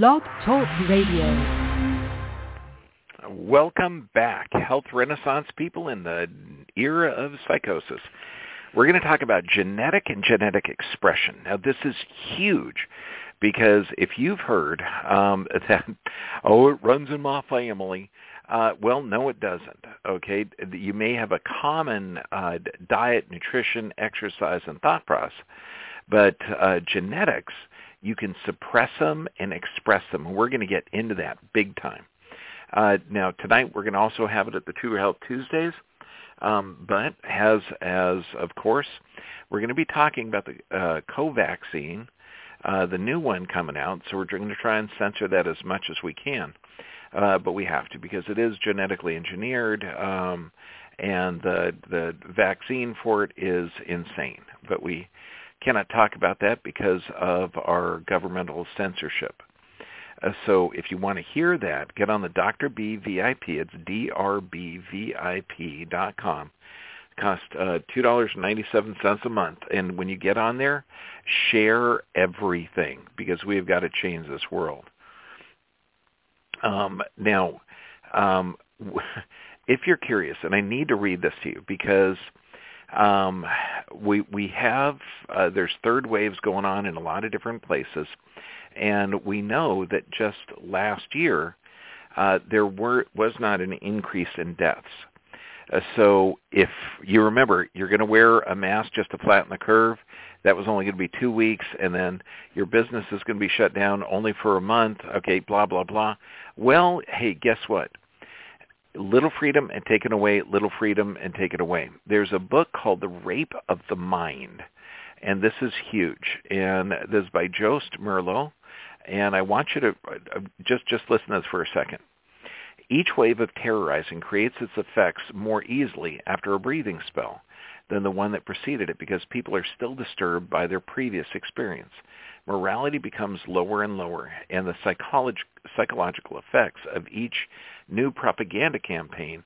Blog Talk Radio. Welcome back, health renaissance people in the era of psychosis. We're going to talk about genetic and genetic expression. Now, this is huge because if you've heard um, that, oh, it runs in my family, uh, well, no, it doesn't. Okay, you may have a common uh, diet, nutrition, exercise, and thought process, but uh, genetics, you can suppress them and express them. And we're going to get into that big time. Uh, now, tonight we're going to also have it at the True Health Tuesdays. Um, but as, as of course, we're going to be talking about the uh, Covaxine, uh, the new one coming out. So we're going to try and censor that as much as we can. Uh, but we have to because it is genetically engineered, um, and the the vaccine for it is insane. But we cannot talk about that because of our governmental censorship. Uh, so if you want to hear that, get on the Dr. B VIP. It's drbvip.com. It costs uh, $2.97 a month. And when you get on there, share everything because we have got to change this world. Um, now, um, if you're curious, and I need to read this to you because um, we we have uh, there's third waves going on in a lot of different places, and we know that just last year uh, there were was not an increase in deaths. Uh, so if you remember, you're going to wear a mask just to flatten the curve. That was only going to be two weeks, and then your business is going to be shut down only for a month. Okay, blah blah blah. Well, hey, guess what? Little freedom and taken away, little freedom and taken away. There's a book called The Rape of the Mind, and this is huge. And this is by Joost Meerloo, and I want you to uh, just just listen to this for a second. Each wave of terrorizing creates its effects more easily after a breathing spell than the one that preceded it because people are still disturbed by their previous experience. Morality becomes lower and lower, and the psycholog- psychological effects of each new propaganda campaign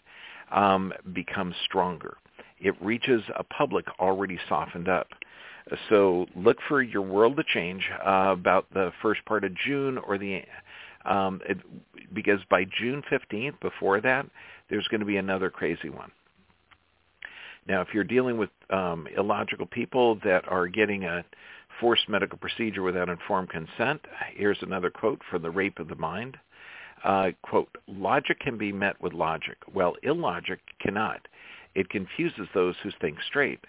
um, becomes stronger. It reaches a public already softened up. So look for your world to change uh, about the first part of June or the um, it, because by June 15th, before that, there's going to be another crazy one. Now, if you're dealing with um, illogical people that are getting a forced medical procedure without informed consent, here's another quote from The Rape of the Mind. Uh, quote, logic can be met with logic, while illogic cannot. It confuses those who think straight.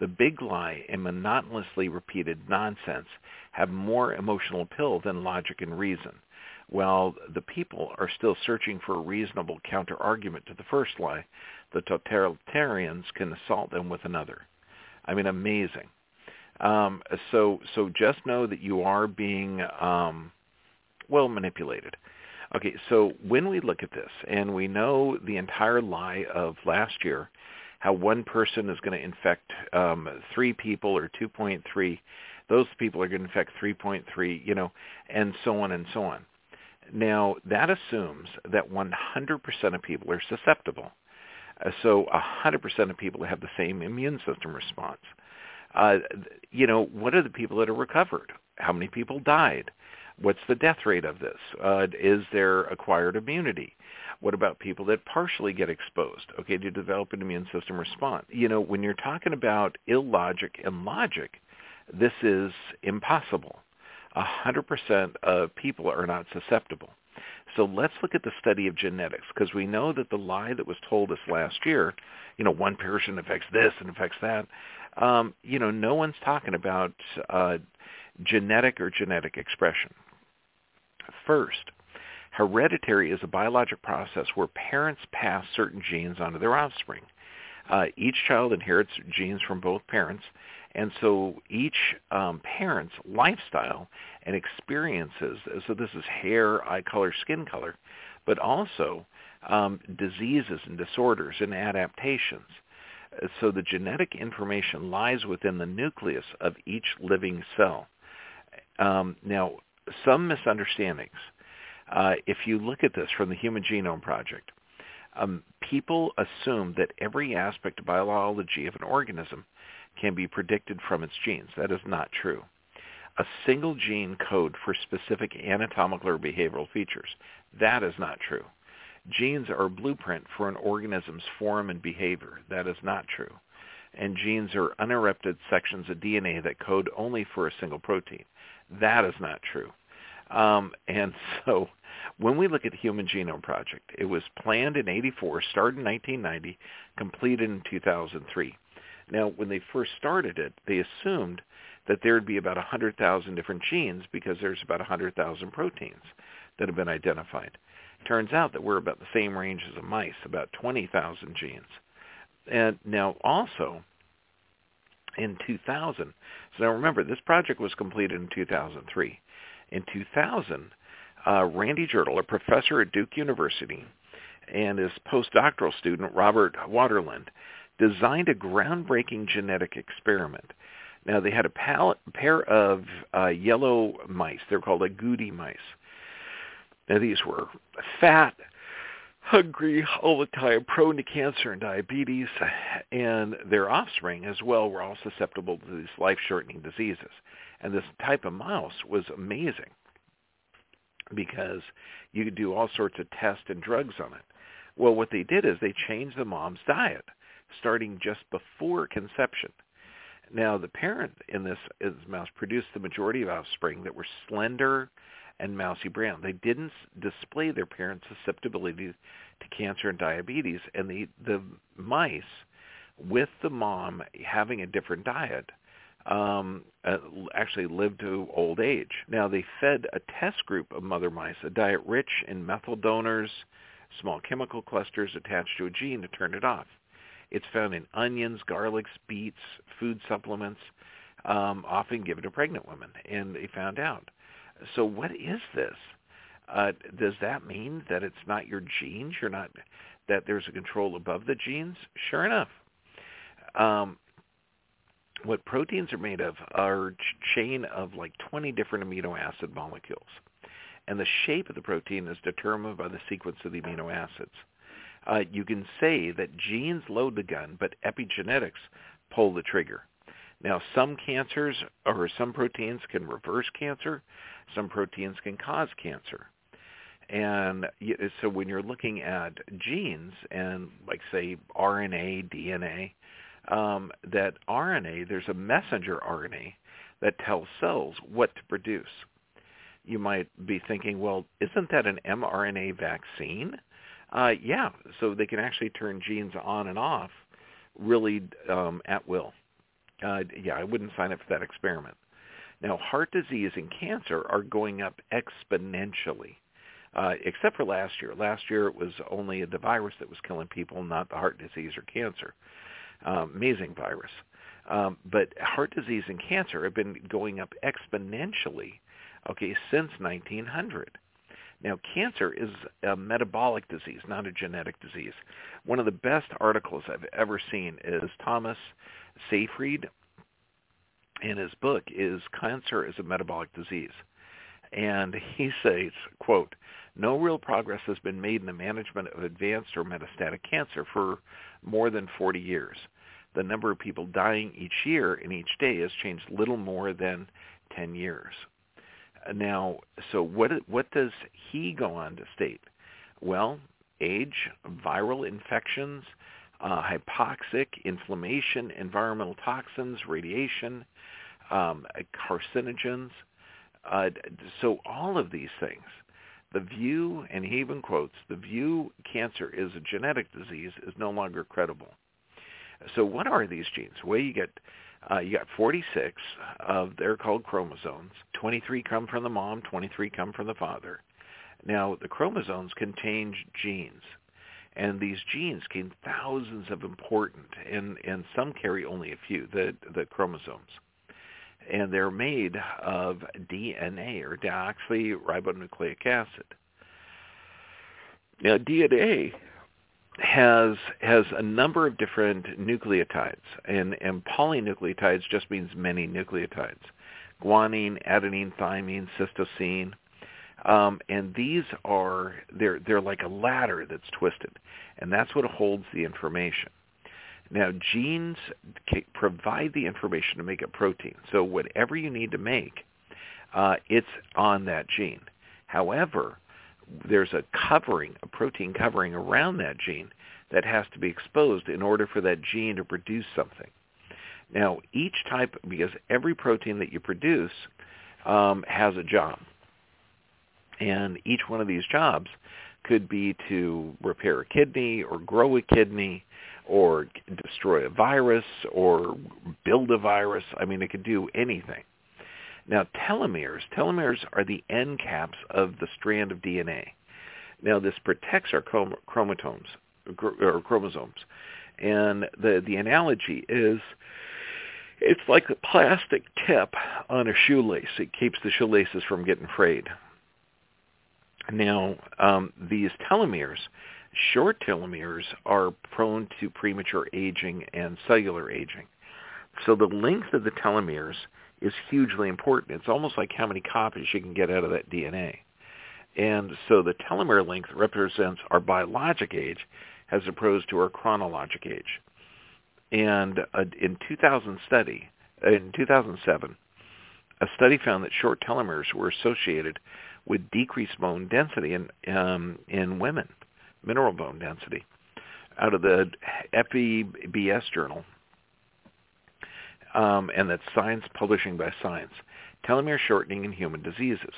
The big lie and monotonously repeated nonsense have more emotional appeal than logic and reason, while the people are still searching for a reasonable counter-argument to the first lie, the totalitarians can assault them with another. I mean, amazing. Um, so, so just know that you are being um, well manipulated. Okay, so when we look at this and we know the entire lie of last year how one person is going to infect um, three people or 2.3, those people are going to infect 3.3, you know, and so on and so on. Now, that assumes that 100% of people are susceptible. Uh, so 100% of people have the same immune system response. Uh, you know, what are the people that are recovered? How many people died? What's the death rate of this? Uh, is there acquired immunity? What about people that partially get exposed, okay, to develop an immune system response? You know, when you're talking about illogic and logic, this is impossible. 100% of people are not susceptible. So let's look at the study of genetics because we know that the lie that was told us last year, you know, one person affects this and affects that. Um, you know, no one's talking about uh, genetic or genetic expression. First, Hereditary is a biologic process where parents pass certain genes onto their offspring. Uh, each child inherits genes from both parents, and so each um, parent's lifestyle and experiences, so this is hair, eye color, skin color, but also um, diseases and disorders and adaptations. So the genetic information lies within the nucleus of each living cell. Um, now, some misunderstandings uh, if you look at this from the Human Genome Project, um, people assume that every aspect of biology of an organism can be predicted from its genes. That is not true. a single gene code for specific anatomical or behavioral features. That is not true. Genes are a blueprint for an organism's form and behavior. That is not true. And genes are uninterrupted sections of DNA that code only for a single protein. That is not true. Um, and so when we look at the Human Genome Project, it was planned in 84, started in 1990, completed in 2003. Now, when they first started it, they assumed that there would be about 100,000 different genes because there's about 100,000 proteins that have been identified. Turns out that we're about the same range as a mice, about 20,000 genes. And now also in 2000, so now remember this project was completed in 2003. In 2000, uh, Randy Jirtle, a professor at Duke University, and his postdoctoral student Robert Waterland designed a groundbreaking genetic experiment. Now they had a pal- pair of uh, yellow mice. They're called agouti mice. Now these were fat, hungry all the time, prone to cancer and diabetes, and their offspring as well were all susceptible to these life-shortening diseases. And this type of mouse was amazing because you could do all sorts of tests and drugs on it. Well, what they did is they changed the mom's diet starting just before conception. Now, the parent in this, mouse produced the majority of offspring that were slender and mousy brown. They didn't display their parents' susceptibility to cancer and diabetes, and the, the mice, with the mom having a different diet, um, uh, actually lived to old age. Now they fed a test group of mother mice a diet rich in methyl donors, small chemical clusters attached to a gene to turn it off. It's found in onions, garlics, beets, food supplements, um, often given to pregnant women, and they found out. So what is this? Uh, does that mean that it's not your genes? You're not that there's a control above the genes? Sure enough. Um, what proteins are made of are a chain of like 20 different amino acid molecules. And the shape of the protein is determined by the sequence of the amino acids. Uh, you can say that genes load the gun, but epigenetics pull the trigger. Now, some cancers or some proteins can reverse cancer. Some proteins can cause cancer. And so when you're looking at genes and like say RNA, DNA, um, that RNA, there's a messenger RNA that tells cells what to produce. You might be thinking, well, isn't that an mRNA vaccine? Uh, yeah, so they can actually turn genes on and off really um, at will. Uh, yeah, I wouldn't sign up for that experiment. Now, heart disease and cancer are going up exponentially, uh, except for last year. Last year it was only the virus that was killing people, not the heart disease or cancer um, amazing virus. Um, but heart disease and cancer have been going up exponentially, okay, since 1900. Now, cancer is a metabolic disease, not a genetic disease. One of the best articles I've ever seen is Thomas Seyfried, and his book is Cancer is a Metabolic Disease. And he says, quote, no real progress has been made in the management of advanced or metastatic cancer for more than 40 years the number of people dying each year and each day has changed little more than 10 years. Now, so what what does he go on to state? Well, age, viral infections, uh, hypoxic, inflammation, environmental toxins, radiation, um, carcinogens. Uh, so all of these things, the view, and he even quotes, the view cancer is a genetic disease is no longer credible. So what are these genes? Well, you get uh, you got 46 of they're called chromosomes. 23 come from the mom, 23 come from the father. Now the chromosomes contain genes, and these genes contain thousands of important, and and some carry only a few. The the chromosomes, and they're made of DNA or deoxyribonucleic acid. Now DNA has has a number of different nucleotides, and and polynucleotides just means many nucleotides: guanine, adenine, thymine, cytosine, um, and these are they're they're like a ladder that's twisted, and that's what holds the information. Now, genes provide the information to make a protein. So whatever you need to make, uh, it's on that gene. However, there's a covering, a protein covering around that gene that has to be exposed in order for that gene to produce something. Now, each type, because every protein that you produce um, has a job. And each one of these jobs could be to repair a kidney or grow a kidney or destroy a virus or build a virus. I mean, it could do anything. Now, telomeres, telomeres are the end caps of the strand of DNA. Now, this protects our chromatomes or chromosomes. And the, the analogy is it's like a plastic tip on a shoelace. It keeps the shoelaces from getting frayed. Now, um, these telomeres, short telomeres, are prone to premature aging and cellular aging. So the length of the telomeres is hugely important. It's almost like how many copies you can get out of that DNA. And so the telomere length represents our biologic age as opposed to our chronologic age. And uh, in 2000 study, in 2007, a study found that short telomeres were associated with decreased bone density in um, in women, mineral bone density, out of the EPI-BS journal, um, and that's Science Publishing by Science. Telomere shortening in human diseases.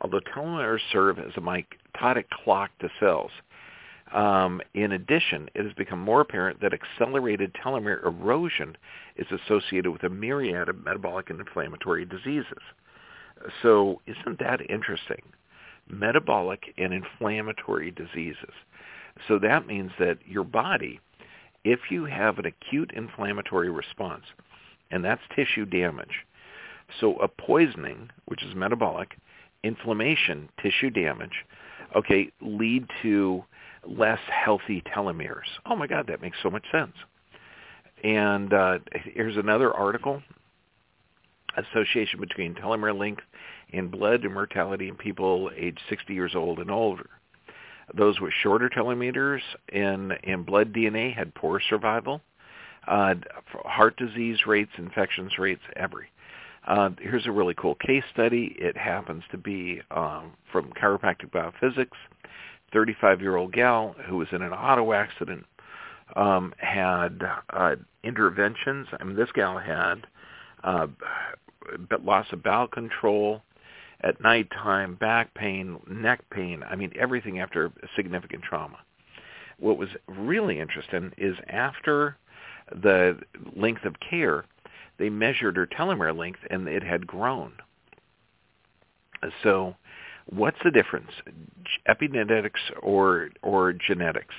Although telomeres serve as a mitotic clock to cells, um, in addition, it has become more apparent that accelerated telomere erosion is associated with a myriad of metabolic and inflammatory diseases. So isn't that interesting? Metabolic and inflammatory diseases. So that means that your body, if you have an acute inflammatory response, and that's tissue damage, so a poisoning, which is metabolic, inflammation, tissue damage, okay, lead to less healthy telomeres. Oh my God, that makes so much sense. And uh, here's another article, association between telomere length and blood and mortality in people aged 60 years old and older. Those with shorter telomeres in, in blood DNA had poor survival. Uh, heart disease rates, infections rates, every. Uh, here's a really cool case study. It happens to be um, from chiropractic biophysics 35-year-old gal who was in an auto accident um, had uh, interventions. I mean, this gal had uh, loss of bowel control at nighttime, back pain, neck pain. I mean, everything after significant trauma. What was really interesting is after the length of care, they measured her telomere length, and it had grown. So What's the difference, epigenetics or, or genetics?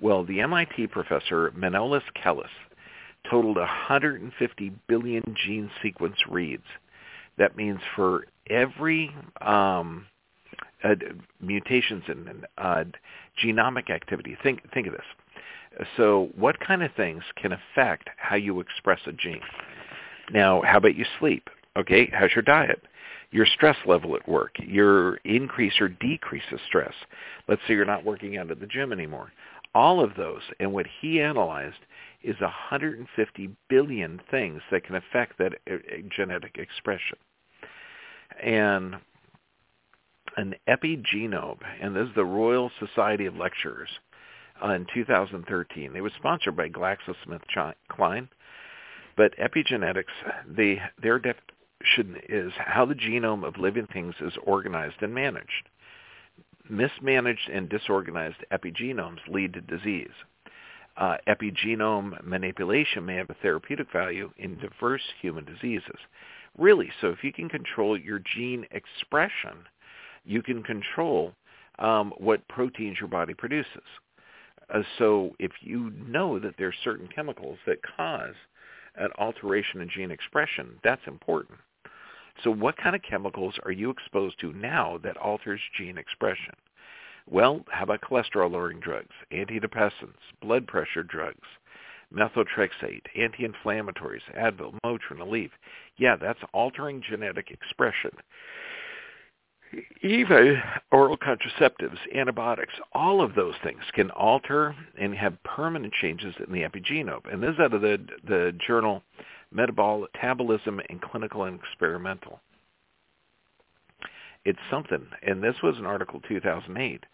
Well, the MIT professor Manolis Kellis totaled 150 billion gene sequence reads. That means for every um, uh, mutations in uh, genomic activity, think, think of this. So what kind of things can affect how you express a gene? Now, how about you sleep? Okay, how's your diet? your stress level at work, your increase or decrease of stress. Let's say you're not working out at the gym anymore. All of those, and what he analyzed is 150 billion things that can affect that uh, genetic expression. And an epigenome, and this is the Royal Society of Lecturers uh, in 2013. They were sponsored by GlaxoSmithKline, but epigenetics, they, their definition is how the genome of living things is organized and managed. Mismanaged and disorganized epigenomes lead to disease. Uh, epigenome manipulation may have a therapeutic value in diverse human diseases. Really, so if you can control your gene expression, you can control um, what proteins your body produces. Uh, so if you know that there are certain chemicals that cause an alteration in gene expression, that's important. So what kind of chemicals are you exposed to now that alters gene expression? Well, how about cholesterol-lowering drugs, antidepressants, blood pressure drugs, methotrexate, anti-inflammatories, Advil, Motrin, Aleve? Yeah, that's altering genetic expression. Even oral contraceptives, antibiotics, all of those things can alter and have permanent changes in the epigenome. And this is out of the, the journal Metabolism and Clinical and Experimental. it's something. And this was an article 2008.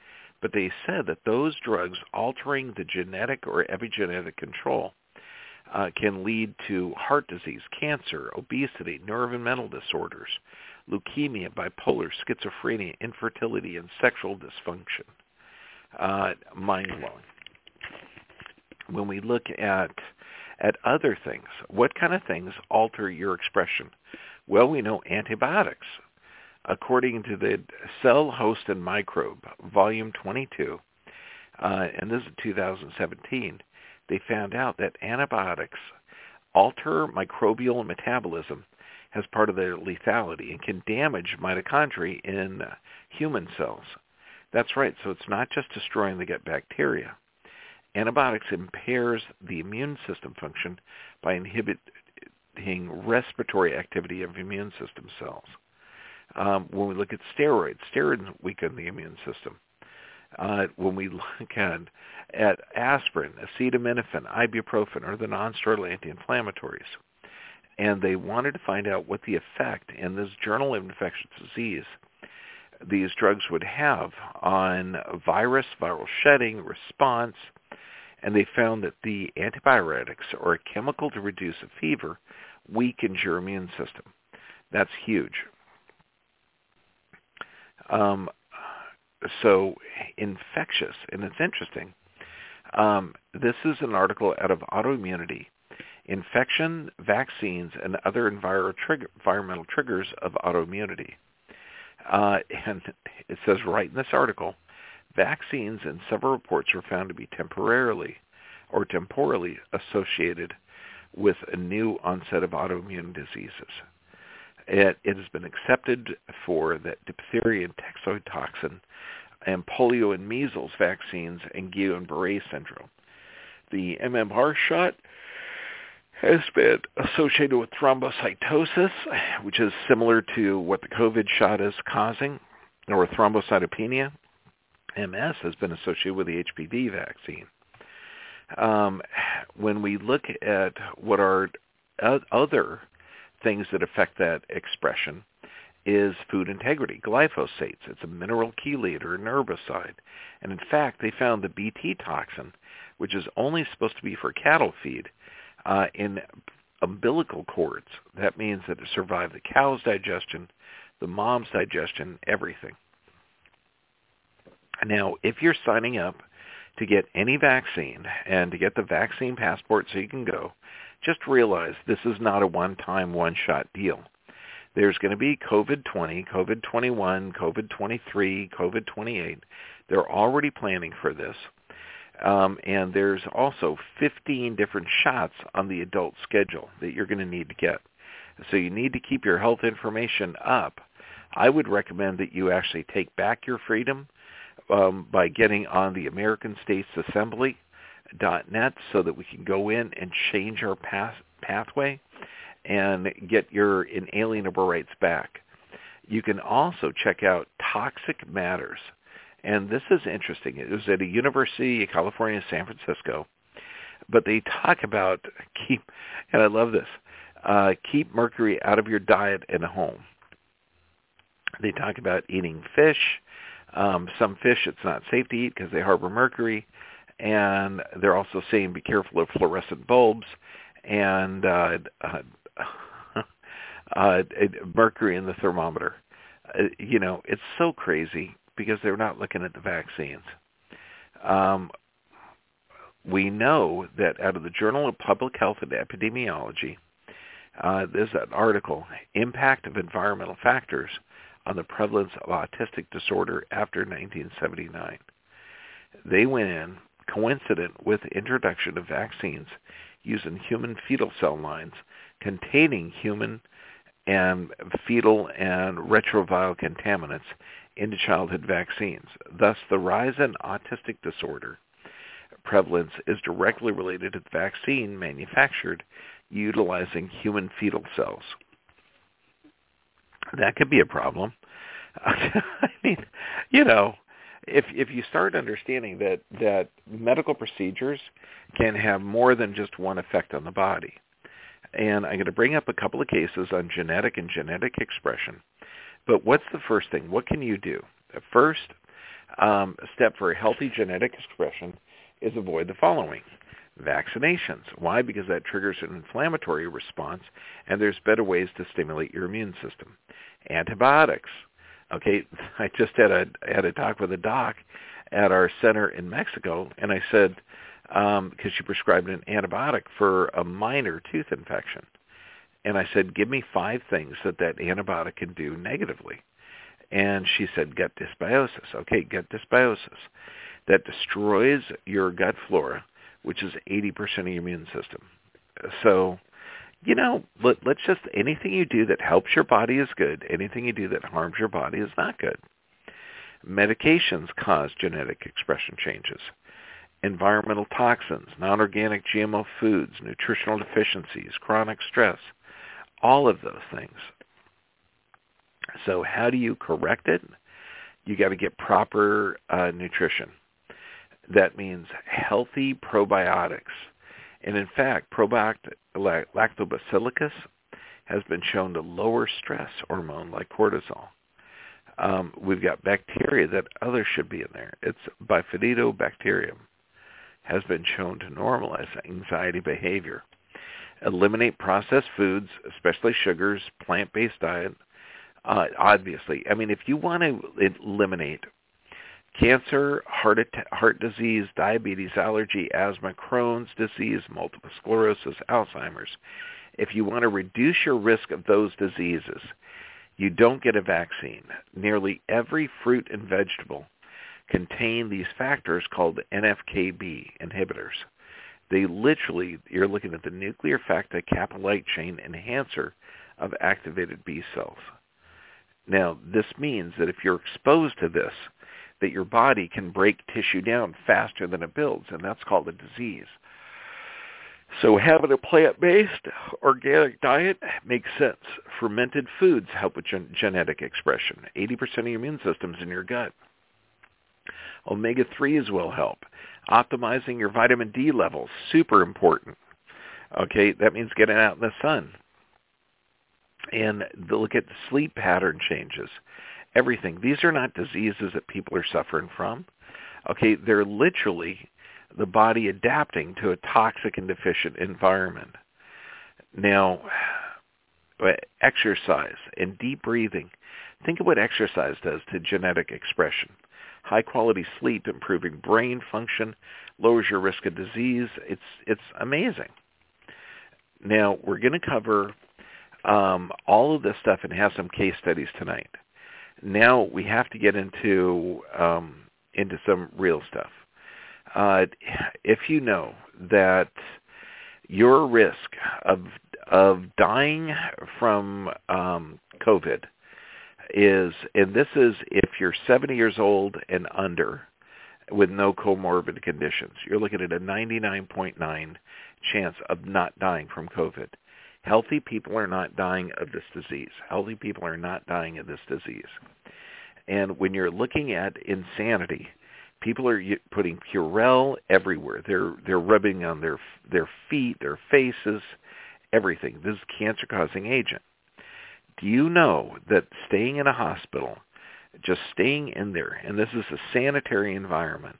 But they said that those drugs altering the genetic or epigenetic control uh, can lead to heart disease, cancer, obesity, nerve and mental disorders, leukemia, bipolar, schizophrenia, infertility, and sexual dysfunction. Uh, mind-blowing. When we look at at other things, what kind of things alter your expression? Well, we know antibiotics. According to the Cell Host and Microbe, Volume 22, uh, and this is 2017, they found out that antibiotics alter microbial metabolism as part of their lethality and can damage mitochondria in human cells. That's right. So it's not just destroying the gut bacteria. Antibiotics impairs the immune system function by inhibiting respiratory activity of immune system cells. Um, when we look at steroids, steroids weaken the immune system. Uh, when we look at, at aspirin, acetaminophen, ibuprofen, or the non-steroidal anti-inflammatories, and they wanted to find out what the effect in this Journal of Infectious Disease these drugs would have on virus, viral shedding, response, and they found that the antibiotics, or a chemical to reduce a fever, weakens your immune system. That's huge. Um, so infectious, and it's interesting. Um, this is an article out of Autoimmunity. Infection, vaccines, and other environmental triggers of autoimmunity. Uh, and it says right in this article, vaccines in several reports were found to be temporarily or temporally associated with a new onset of autoimmune diseases. It, it has been accepted for that diphtheria and toxoid toxin and polio and measles vaccines and Guillain-Barré syndrome. The MMR shot has been associated with thrombocytosis, which is similar to what the COVID shot is causing, or thrombocytopenia. MS has been associated with the HPV vaccine. Um, when we look at what are other things that affect that expression, is food integrity, glyphosates. It's a mineral chelator, an herbicide. And in fact, they found the Bt toxin, which is only supposed to be for cattle feed, uh, in umbilical cords. That means that it survived the cow's digestion, the mom's digestion, everything. Now, if you're signing up to get any vaccine and to get the vaccine passport so you can go, just realize this is not a one-time, one-shot deal. There's going to be COVID-20, COVID-21, COVID-23, COVID-28. They're already planning for this. Um, and there's also 15 different shots on the adult schedule that you're going to need to get. So you need to keep your health information up. I would recommend that you actually take back your freedom um, by getting on the American States Assembly net so that we can go in and change our path, pathway and get your inalienable rights back. You can also check out Toxic Matters. And this is interesting. It was at a university in California, San Francisco. But they talk about keep, and I love this, uh, keep mercury out of your diet and home. They talk about eating fish. Um, some fish it's not safe to eat because they harbor mercury. And they're also saying be careful of fluorescent bulbs and uh, uh, uh, mercury in the thermometer. Uh, you know, it's so crazy because they're not looking at the vaccines. Um, we know that out of the Journal of Public Health and Epidemiology, uh, there's an article, Impact of Environmental Factors on the Prevalence of Autistic Disorder After 1979. They went in, coincident with the introduction of vaccines using human fetal cell lines containing human and fetal and retroviral contaminants into childhood vaccines. Thus, the rise in autistic disorder prevalence is directly related to the vaccine manufactured utilizing human fetal cells. That could be a problem. I mean, you know, if if you start understanding that that medical procedures can have more than just one effect on the body. And I'm going to bring up a couple of cases on genetic and genetic expression But what's the first thing? What can you do? The first um, step for a healthy genetic expression is avoid the following. Vaccinations. Why? Because that triggers an inflammatory response, and there's better ways to stimulate your immune system. Antibiotics. Okay, I just had a had a talk with a doc at our center in Mexico, and I said because um, she prescribed an antibiotic for a minor tooth infection, and I said, give me five things that that antibiotic can do negatively. And she said gut dysbiosis. Okay, gut dysbiosis. That destroys your gut flora, which is 80% of your immune system. So, you know, let, let's just, anything you do that helps your body is good. Anything you do that harms your body is not good. Medications cause genetic expression changes. Environmental toxins, non-organic GMO foods, nutritional deficiencies, chronic stress, all of those things. So how do you correct it? You got to get proper uh, nutrition. That means healthy probiotics. And in fact, lactobacillus has been shown to lower stress hormone like cortisol. Um, we've got bacteria that others should be in there. It's bifidobacterium has been shown to normalize anxiety behavior. Eliminate processed foods, especially sugars, plant-based diet. Uh, obviously, I mean, if you want to eliminate cancer, heart, heart disease, diabetes, allergy, asthma, Crohn's disease, multiple sclerosis, Alzheimer's, if you want to reduce your risk of those diseases, you don't get a vaccine. Nearly every fruit and vegetable contain these factors called NFKB inhibitors. They literally, you're looking at the nuclear factor kappa light chain enhancer of activated B cells. Now, this means that if you're exposed to this, that your body can break tissue down faster than it builds, and that's called a disease. So having a plant-based organic diet makes sense. Fermented foods help with gen- genetic expression. 80% of your immune system's in your gut. Omega-3s will help. Optimizing your vitamin D levels, super important. Okay, that means getting out in the sun. And look at the sleep pattern changes. Everything. These are not diseases that people are suffering from. Okay, they're literally the body adapting to a toxic and deficient environment. Now, exercise and deep breathing. Think of what exercise does to genetic expression high quality sleep, improving brain function, lowers your risk of disease. It's it's amazing. Now we're going to cover um, all of this stuff and have some case studies tonight. Now we have to get into um, into some real stuff. Uh, if you know that your risk of of dying from um, COVID is, and this is if you're 70 years old and under with no comorbid conditions. You're looking at a 99.9 chance of not dying from COVID. Healthy people are not dying of this disease. Healthy people are not dying of this disease. And when you're looking at insanity, people are putting Purell everywhere. They're they're rubbing on their their feet, their faces, everything. This is cancer-causing agent. Do you know that staying in a hospital, just staying in there, and this is a sanitary environment,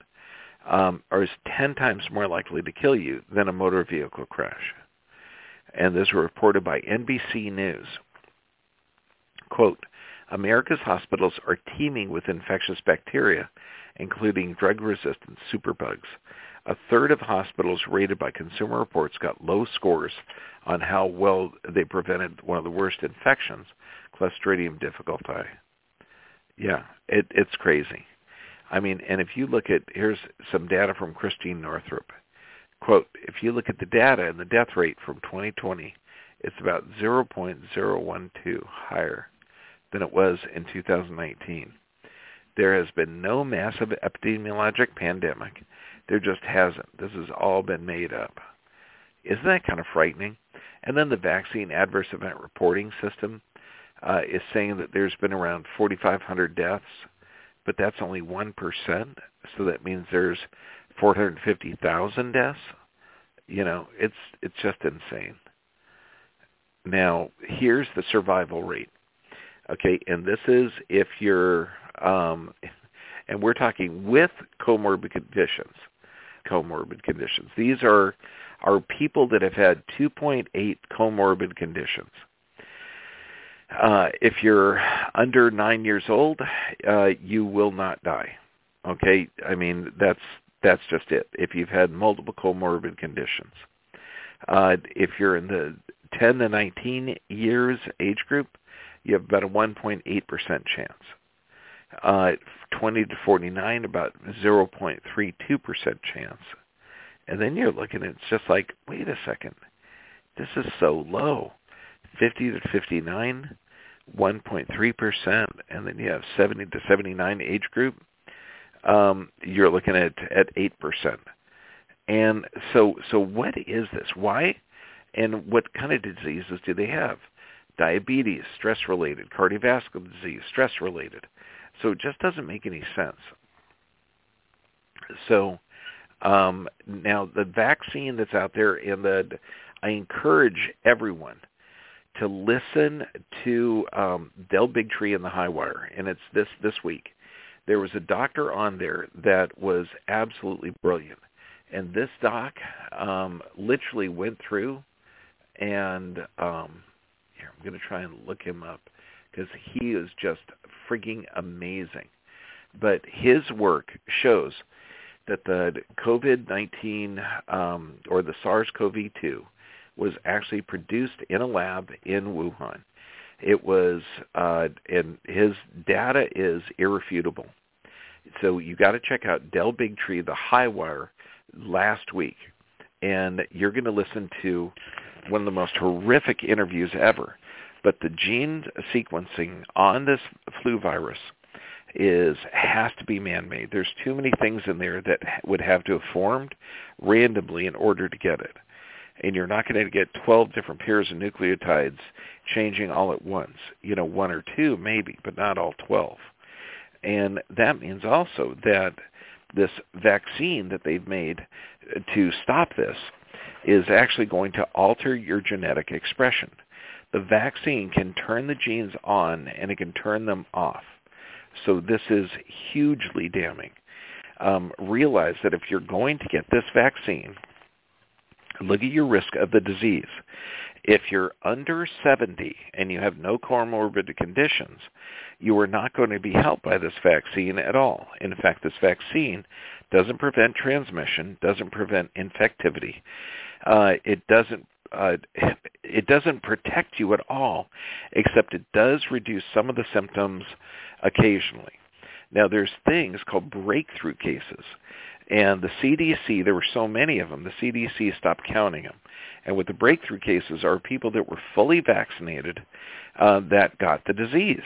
um, is 10 times more likely to kill you than a motor vehicle crash? And this was reported by NBC News. Quote, America's hospitals are teeming with infectious bacteria, including drug-resistant superbugs. A third of hospitals rated by Consumer Reports got low scores on how well they prevented one of the worst infections, Clostridium difficile. Yeah, it, it's crazy. I mean, and if you look at, here's some data from Christiane Northrup. Quote, if you look at the data and the death rate from 2020, it's about 0.012 higher than it was in 2019. There has been no massive epidemiologic pandemic. There just hasn't. This has all been made up. Isn't that kind of frightening? And then the vaccine adverse event reporting system uh, is saying that there's been around 4,500 deaths, but that's only 1%. So that means there's 450,000 deaths. You know, it's it's just insane. Now, here's the survival rate. Okay, and this is if you're, um, and we're talking with comorbid conditions, comorbid conditions. These are are people that have had 2.8 comorbid conditions. Uh, if you're under nine years old, uh, you will not die. Okay, I mean that's that's just it. If you've had multiple comorbid conditions, uh, if you're in the 10 to 19 years age group, you have about a 1.8% chance. Uh, 20 to 49, about 0.32% chance. And then you're looking at it's just like, wait a second, this is so low. 50 to 59, 1.3%, and then you have 70 to 79 age group, um, you're looking at at 8%. And so, so what is this? Why? And what kind of diseases do they have? Diabetes, stress-related. Cardiovascular disease, stress-related. So it just doesn't make any sense. So um, now the vaccine that's out there, and the I encourage everyone to listen to um, Del Bigtree and the High Wire, and it's this this week. There was a doctor on there that was absolutely brilliant, and this doc um, literally went through and um, here I'm going to try and look him up because he is just freaking amazing. But his work shows that the COVID-19 um, or the SARS-CoV-2 was actually produced in a lab in Wuhan. It was, uh, and his data is irrefutable. So you got to check out Del Bigtree, the High Wire, last week, and you're going to listen to one of the most horrific interviews ever. But the gene sequencing on this flu virus is has to be man-made. There's too many things in there that would have to have formed randomly in order to get it. And you're not going to get 12 different pairs of nucleotides changing all at once. You know, one or two maybe, but not all 12. And that means also that this vaccine that they've made to stop this is actually going to alter your genetic expression. The vaccine can turn the genes on and it can turn them off. So this is hugely damning. Um, realize that if you're going to get this vaccine, look at your risk of the disease. If you're under 70 and you have no comorbid conditions, you are not going to be helped by this vaccine at all. In fact, this vaccine doesn't prevent transmission, doesn't prevent infectivity. Uh, it doesn't uh, it doesn't protect you at all, except it does reduce some of the symptoms occasionally. Now, there's things called breakthrough cases, and the CDC, there were so many of them, the CDC stopped counting them. And what the breakthrough cases are people that were fully vaccinated uh, that got the disease.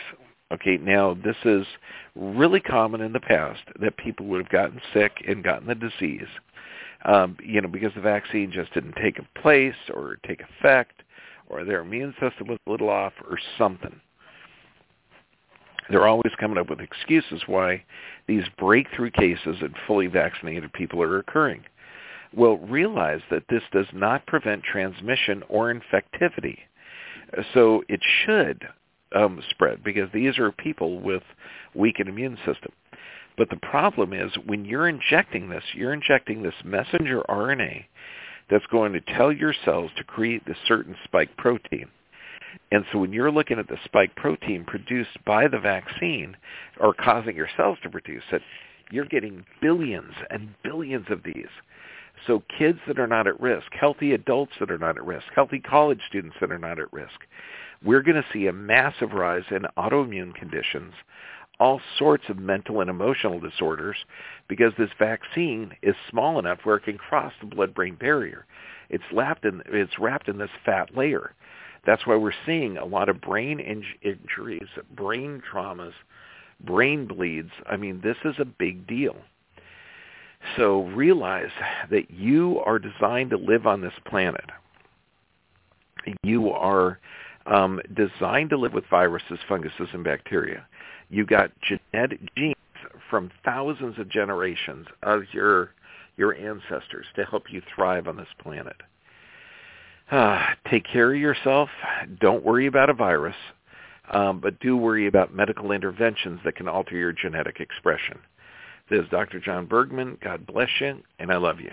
Okay, now this is really common in the past that people would have gotten sick and gotten the disease, um, you know, because the vaccine just didn't take place or take effect, or their immune system was a little off, or something. They're always coming up with excuses why these breakthrough cases in fully vaccinated people are occurring. Well, realize that this does not prevent transmission or infectivity. So it should um, spread because these are people with weakened immune system. But the problem is when you're injecting this, you're injecting this messenger RNA that's going to tell your cells to create this certain spike protein. And so when you're looking at the spike protein produced by the vaccine or causing your cells to produce it, you're getting billions and billions of these. So kids that are not at risk, healthy adults that are not at risk, healthy college students that are not at risk, we're going to see a massive rise in autoimmune conditions, all sorts of mental and emotional disorders, because this vaccine is small enough where it can cross the blood-brain barrier. It's wrapped in, it's wrapped in this fat layer. That's why we're seeing a lot of brain injuries, brain traumas, brain bleeds. I mean, this is a big deal. So realize that you are designed to live on this planet. You are um, designed to live with viruses, funguses, and bacteria. You got genetic genes from thousands of generations of your your ancestors to help you thrive on this planet. Uh, take care of yourself. Don't worry about a virus. um, but do worry about medical interventions that can alter your genetic expression. This is Dr. John Bergman. God bless you, and I love you.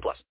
plus.